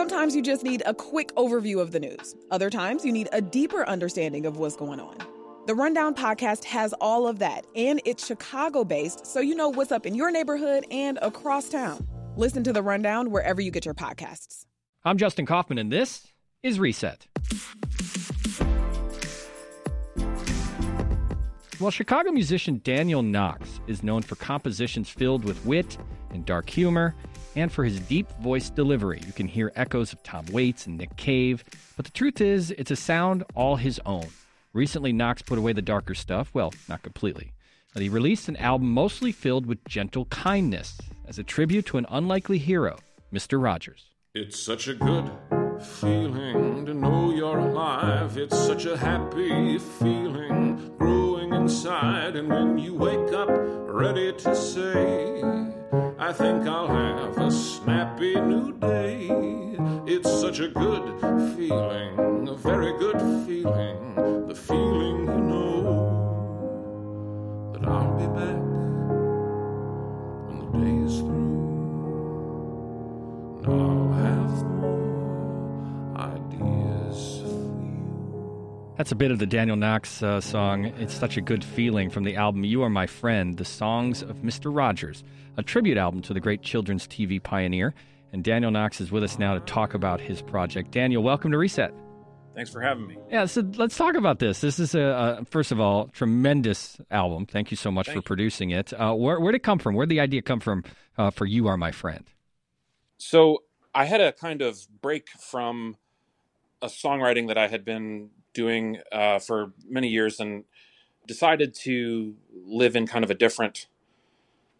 Sometimes you just need a quick overview of the news. Other times you need a deeper understanding of what's going on. The Rundown podcast has all of that, and it's Chicago based, so you know what's up in your neighborhood and across town. Listen to The Rundown wherever you get your podcasts. I'm Justin Kaufmann, and this is Reset. Well, Chicago musician Daniel Knox is known for compositions filled with wit and dark humor, and for his deep voice delivery. You can hear echoes of Tom Waits and Nick Cave, but the truth is, it's a sound all his own. Recently, Knox put away the darker stuff. Well, not completely. But he released an album mostly filled with gentle kindness as a tribute to an unlikely hero, Mr. Rogers. It's such a good feeling to know you're alive. It's such a happy feeling growing inside. And when you wake up ready to say, I think I'll have a snappy new day. It's such a good feeling, a very good feeling. That's a bit of the Daniel Knox uh, song. It's such a good feeling from the album You Are My Friend, The Songs of Mr. Rogers, a tribute album to the great children's TV pioneer. And Daniel Knox is with us now to talk about his project. Daniel, welcome to Reset. Thanks for having me. Yeah, so let's talk about this. This is a, a first of all tremendous album. Thank you so much Thank for you. producing it. Uh, where where did it come from? Where did the idea come from uh, for "You Are My Friend"? So I had a kind of break from a songwriting that I had been doing uh, for many years and decided to live in kind of a different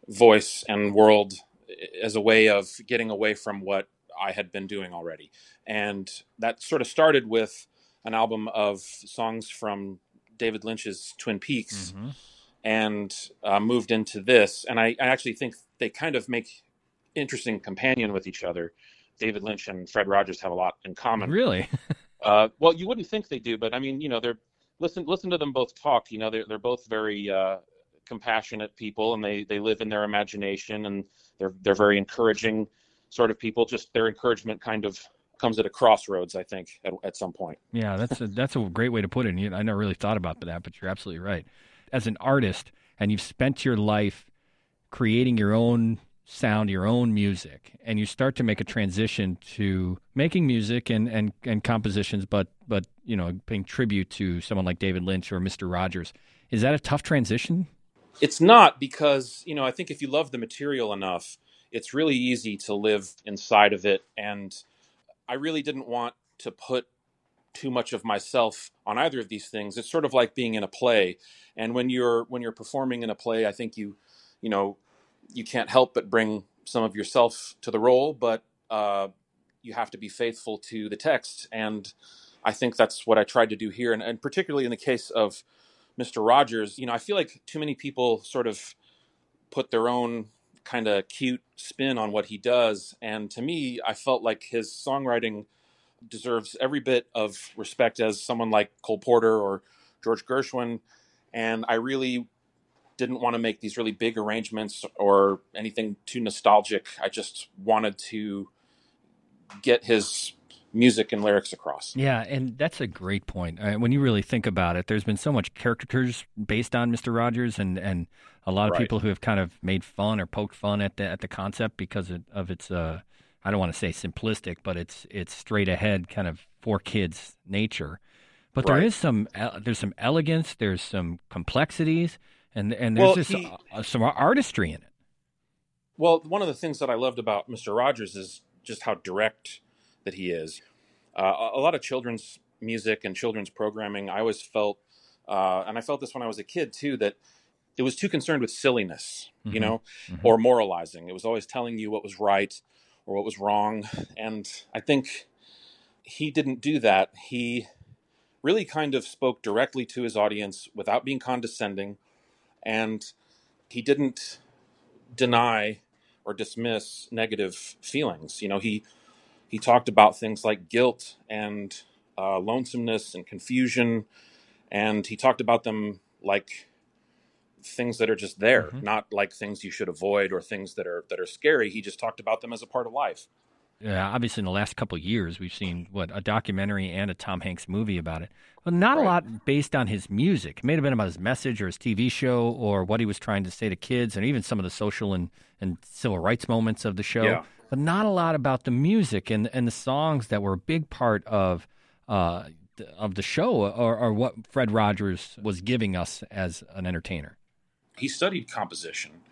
voice and world as a way of getting away from what I had been doing already. And that sort of started with an album of songs from David Lynch's Twin Peaks and uh, moved into this. And I, I actually think they kind of make interesting companion with each other. David Lynch and Fred Rogers have a lot in common. Really? Uh, well, you wouldn't think they do, but I mean, you know, they're listen listen to them both talk. You know, they're they're both very uh, compassionate people, and they they live in their imagination, and they're they're very encouraging sort of people. Just their encouragement kind of comes at a crossroads, I think, at, at some point. Yeah, that's a, that's a great way to put it. I never really thought about that, but you're absolutely right. As an artist, and you've spent your life creating your own sound, your own music, and you start to make a transition to making music and, and, and compositions, but but you know, paying tribute to someone like David Lynch or Mr. Rogers. Is that a tough transition? It's not because, you know, I think if you love the material enough, it's really easy to live inside of it. And I really didn't want to put too much of myself on either of these things. It's sort of like being in a play. And when you're when you're performing in a play, I think you, you know, you can't help but bring some of yourself to the role, but uh, you have to be faithful to the text. And I think that's what I tried to do here. And, and particularly in the case of Mr. Rogers, you know, I feel like too many people sort of put their own kind of cute spin on what he does. And to me, I felt like his songwriting deserves every bit of respect as someone like Cole Porter or George Gershwin. And I really didn't want to make these really big arrangements or anything too nostalgic. I just wanted to get his music and lyrics across. Yeah, and that's a great point. Uh, when you really think about it, there's been so much caricatures based on Mr. Rogers, and, and a lot of Right. people who have kind of made fun or poked fun at the at the concept because of, of its uh, I don't want to say simplistic, but it's it's straight ahead kind of for kids nature. But there Right. is some there's some elegance, there's some complexities, and and there's Well, just he- uh, some artistry in it. Well, one of the things that I loved about Mr. Rogers is just how direct that he is. Uh, a lot of children's music and children's programming, I always felt, uh, and I felt this when I was a kid too, that it was too concerned with silliness, you Mhm. know, Mhm. or moralizing. It was always telling you what was right or what was wrong. And I think he didn't do that. He really kind of spoke directly to his audience without being condescending. And he didn't deny or dismiss negative feelings. You know, he he talked about things like guilt and uh, lonesomeness and confusion, and he talked about them like things that are just there, Mhm. not like things you should avoid or things that are that are scary. He just talked about them as a part of life. Uh, obviously, in the last couple of years, we've seen what a documentary and a Tom Hanks movie about it, but not right. a lot based on his music. It may have been about his message or his TV show or what he was trying to say to kids, and even some of the social and, and civil rights moments of the show. Yeah. But not a lot about the music and and the songs that were a big part of uh, of the show or, or what Fred Rogers was giving us as an entertainer. He studied composition,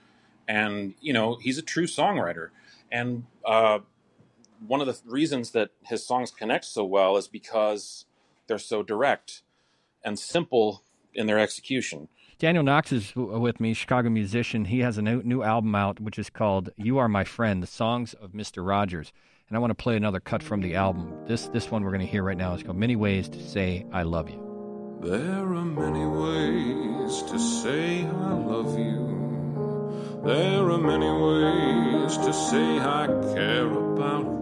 and you know he's a true songwriter. And uh, one of the reasons that his songs connect so well is because they're so direct and simple in their execution. Daniel Knox is with me, Chicago musician. He has a new, new album out, which is called "You Are My Friend: The Songs of Mr. Rogers." And I want to play another cut from the album. This this one we're going to hear right now is called "Many Ways to Say I Love You." There are many ways to say I love you. There are many ways to say I care about you.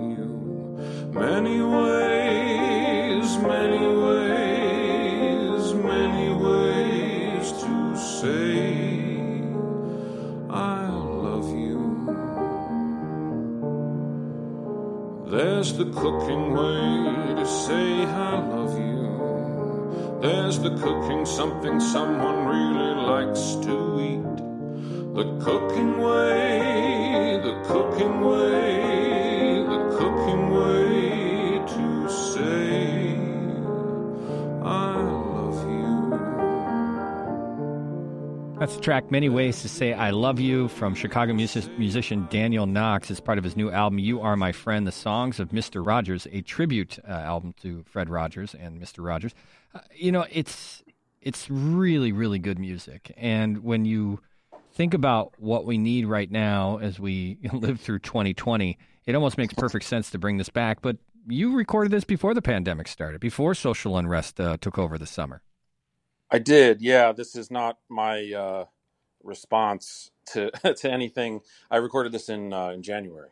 Many ways, many ways, many ways to say I love you. There's the cooking way to say I love you. There's the cooking, something someone really likes to eat. The cooking way, That's track Many Ways to Say I Love You from Chicago music- musician Daniel Knox as part of his new album, You Are My Friend, The Songs of Mr. Rogers, a tribute uh, album to Fred Rogers and Mr. Rogers. Uh, you know, it's it's really really good music, and when you think about what we need right now as we live through 2020, it almost makes perfect sense to bring this back. But you recorded this before the pandemic started, before social unrest uh, took over the summer. I did, yeah. This is not my uh, response to to anything. I recorded this in uh, in January.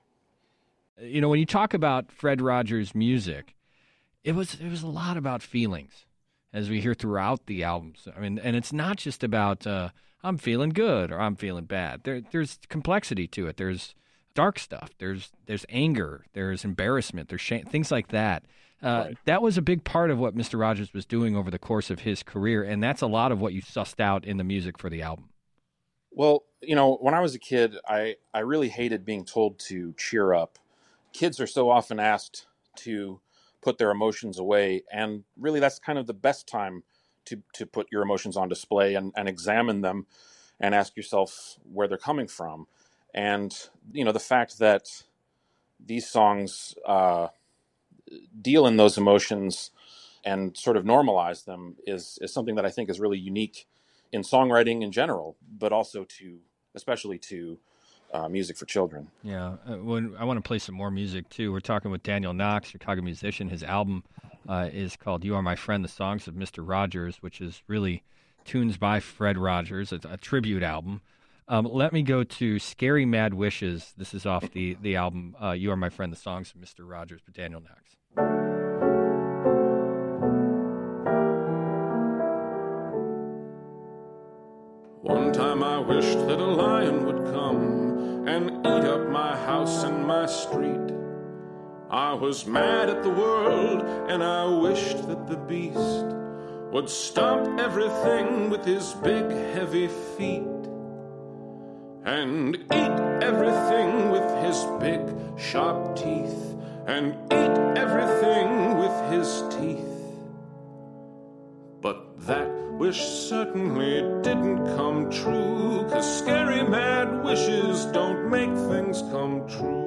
You know, when you talk about Fred Rogers' music, it was it was a lot about feelings as we hear throughout the albums. I mean, and it's not just about uh, I'm feeling good or I'm feeling bad. There, there's complexity to it. There's dark stuff. There's there's anger. There's embarrassment. There's shame, things like that. Uh, right. That was a big part of what Mr. Rogers was doing over the course of his career, and that's a lot of what you sussed out in the music for the album. Well, you know, when I was a kid, I I really hated being told to cheer up. Kids are so often asked to put their emotions away. And really, that's kind of the best time to, to put your emotions on display and, and examine them and ask yourself where they're coming from. And, you know, the fact that these songs uh, deal in those emotions and sort of normalize them is, is something that I think is really unique in songwriting in general, but also to, especially to uh, music for children. Yeah, uh, when I want to play some more music too. We're talking with Daniel Knox, Chicago musician. His album uh, is called "You Are My Friend: The Songs of Mr. Rogers," which is really tunes by Fred Rogers. It's a tribute album. Um, let me go to "Scary Mad Wishes." This is off the the album uh, "You Are My Friend: The Songs of Mr. Rogers" but Daniel Knox. One time I wished that a lion would come and eat up my house and my street. I was mad at the world, and I wished that the beast would stomp everything with his big heavy feet and eat everything with his big sharp teeth and eat everything with his teeth. But that wish certainly didn't come true, cause scary mad wishes don't make things come true.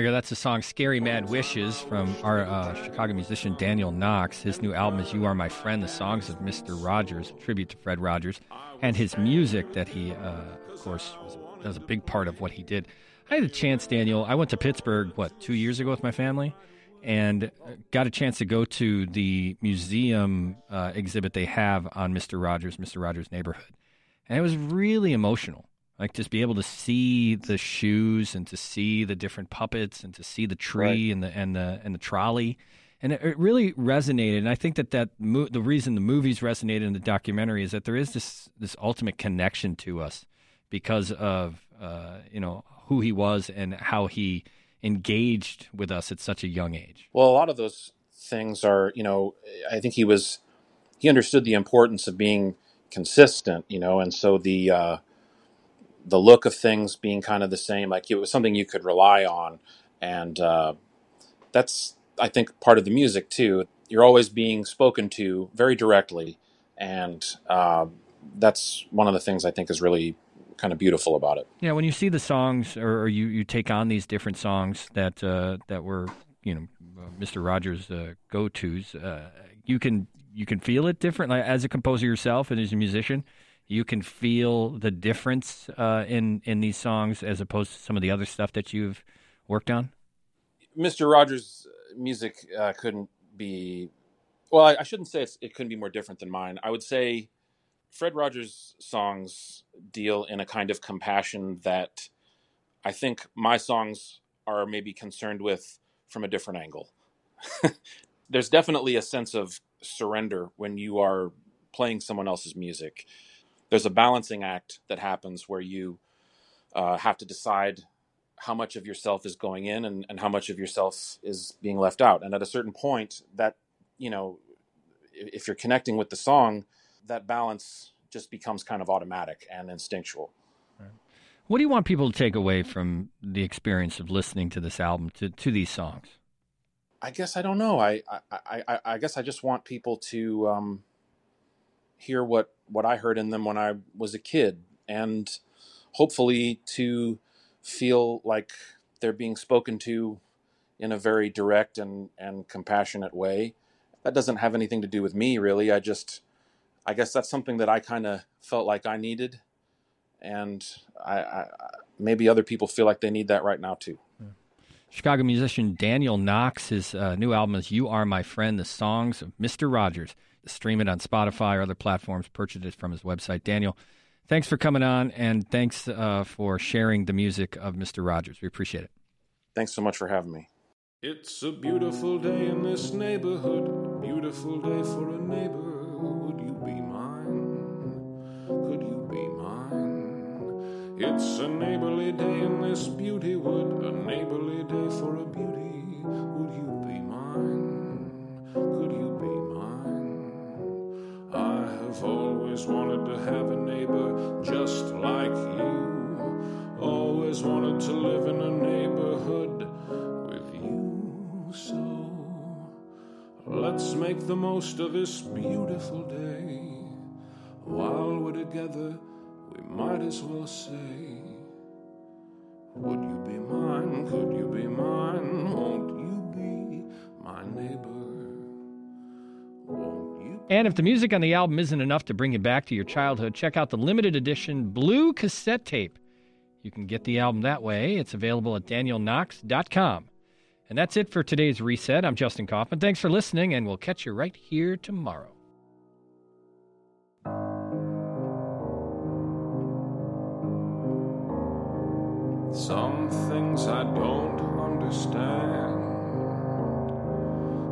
Okay, that's the song Scary Mad Wishes from our uh, Chicago musician Daniel Knox. His new album is You Are My Friend, the songs of Mr. Rogers, tribute to Fred Rogers, and his music that he, uh, of course, was, was a big part of what he did. I had a chance, Daniel. I went to Pittsburgh, what, two years ago with my family, and got a chance to go to the museum uh, exhibit they have on Mr. Rogers, Mr. Rogers' neighborhood. And it was really emotional. Like just be able to see the shoes and to see the different puppets and to see the tree right. and the and the and the trolley. and it, it really resonated. And I think that that mo- the reason the movies resonated in the documentary is that there is this this ultimate connection to us because of uh, you know who he was and how he engaged with us at such a young age. Well, a lot of those things are, you know, I think he was he understood the importance of being consistent, you know, and so the uh, the look of things being kind of the same, like it was something you could rely on, and uh, that's I think part of the music too. You're always being spoken to very directly, and uh, that's one of the things I think is really kind of beautiful about it. Yeah, when you see the songs, or, you, you take on these different songs that uh, that were you know Mr. Rogers' uh, go tos, uh, you can you can feel it different. Like, as a composer yourself and as a musician, you can feel the difference uh, in in these songs as opposed to some of the other stuff that you've worked on. Mr. Rogers' music uh, couldn't be. Well, I, I shouldn't say it couldn't be more different than mine. I would say Fred Rogers' songs deal in a kind of compassion that I think my songs are maybe concerned with from a different angle. There's definitely a sense of surrender when you are playing someone else's music. There's a balancing act that happens where you uh, have to decide how much of yourself is going in and, and how much of yourself is being left out. And at a certain point, that, you know, if you're connecting with the song, that balance just becomes kind of automatic and instinctual. What do you want people to take away from the experience of listening to this album, to, to these songs? I guess I don't know. I I, I, I guess I just want people to um, hear what, what I heard in them when I was a kid, and hopefully to feel like they're being spoken to in a very direct and, and compassionate way. That doesn't have anything to do with me, really. I just, I guess that's something that I kind of felt like I needed, and I, I, maybe other people feel like they need that right now too. Chicago musician Daniel Knox. His uh, new album is "You Are My Friend: The Songs of Mr. Rogers." Stream it on Spotify or other platforms. Purchase it from his website. Daniel, thanks for coming on, and thanks uh, for sharing the music of Mr. Rogers. We appreciate it. Thanks so much for having me. It's a beautiful day in this neighborhood. Beautiful day for a neighbor. Would you be mine? Could you be mine? It's a neighborly day in this beauty wood. A neighborly day for a beauty. Would you I have always wanted to have a neighbor just like you. Always wanted to live in a neighborhood with you. So let's make the most of this beautiful day. While we're together, we might as well say, Would you be mine? Could you be mine? Won't you be my neighbor? And if the music on the album isn't enough to bring you back to your childhood, check out the limited edition blue cassette tape. You can get the album that way. It's available at danielknox.com. And that's it for today's reset. I'm Justin Kaufmann. Thanks for listening, and we'll catch you right here tomorrow. Some things I don't understand.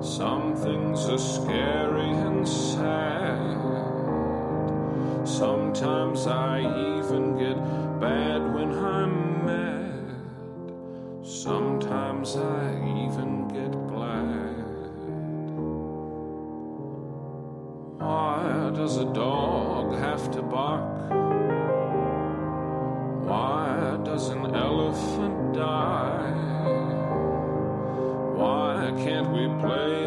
Some things are scary and sad. Sometimes I even get bad when I'm mad. Sometimes I even get glad. Why does a dog have to bark? Why does an elephant die? Play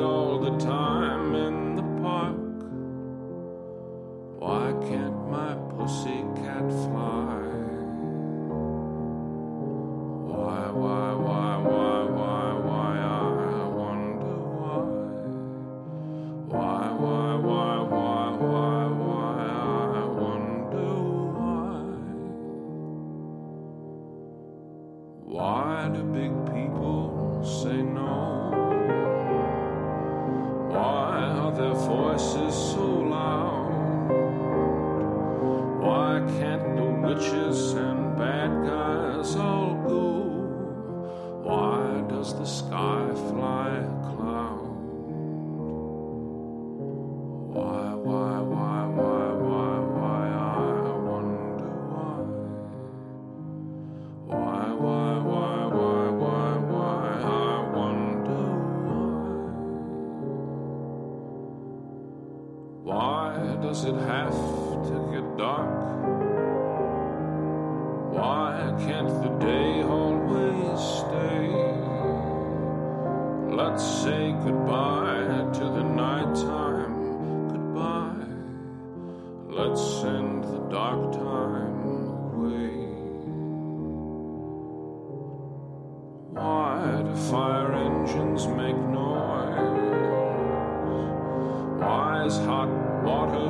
send the dark time away. Why do fire engines make noise? Why is hot water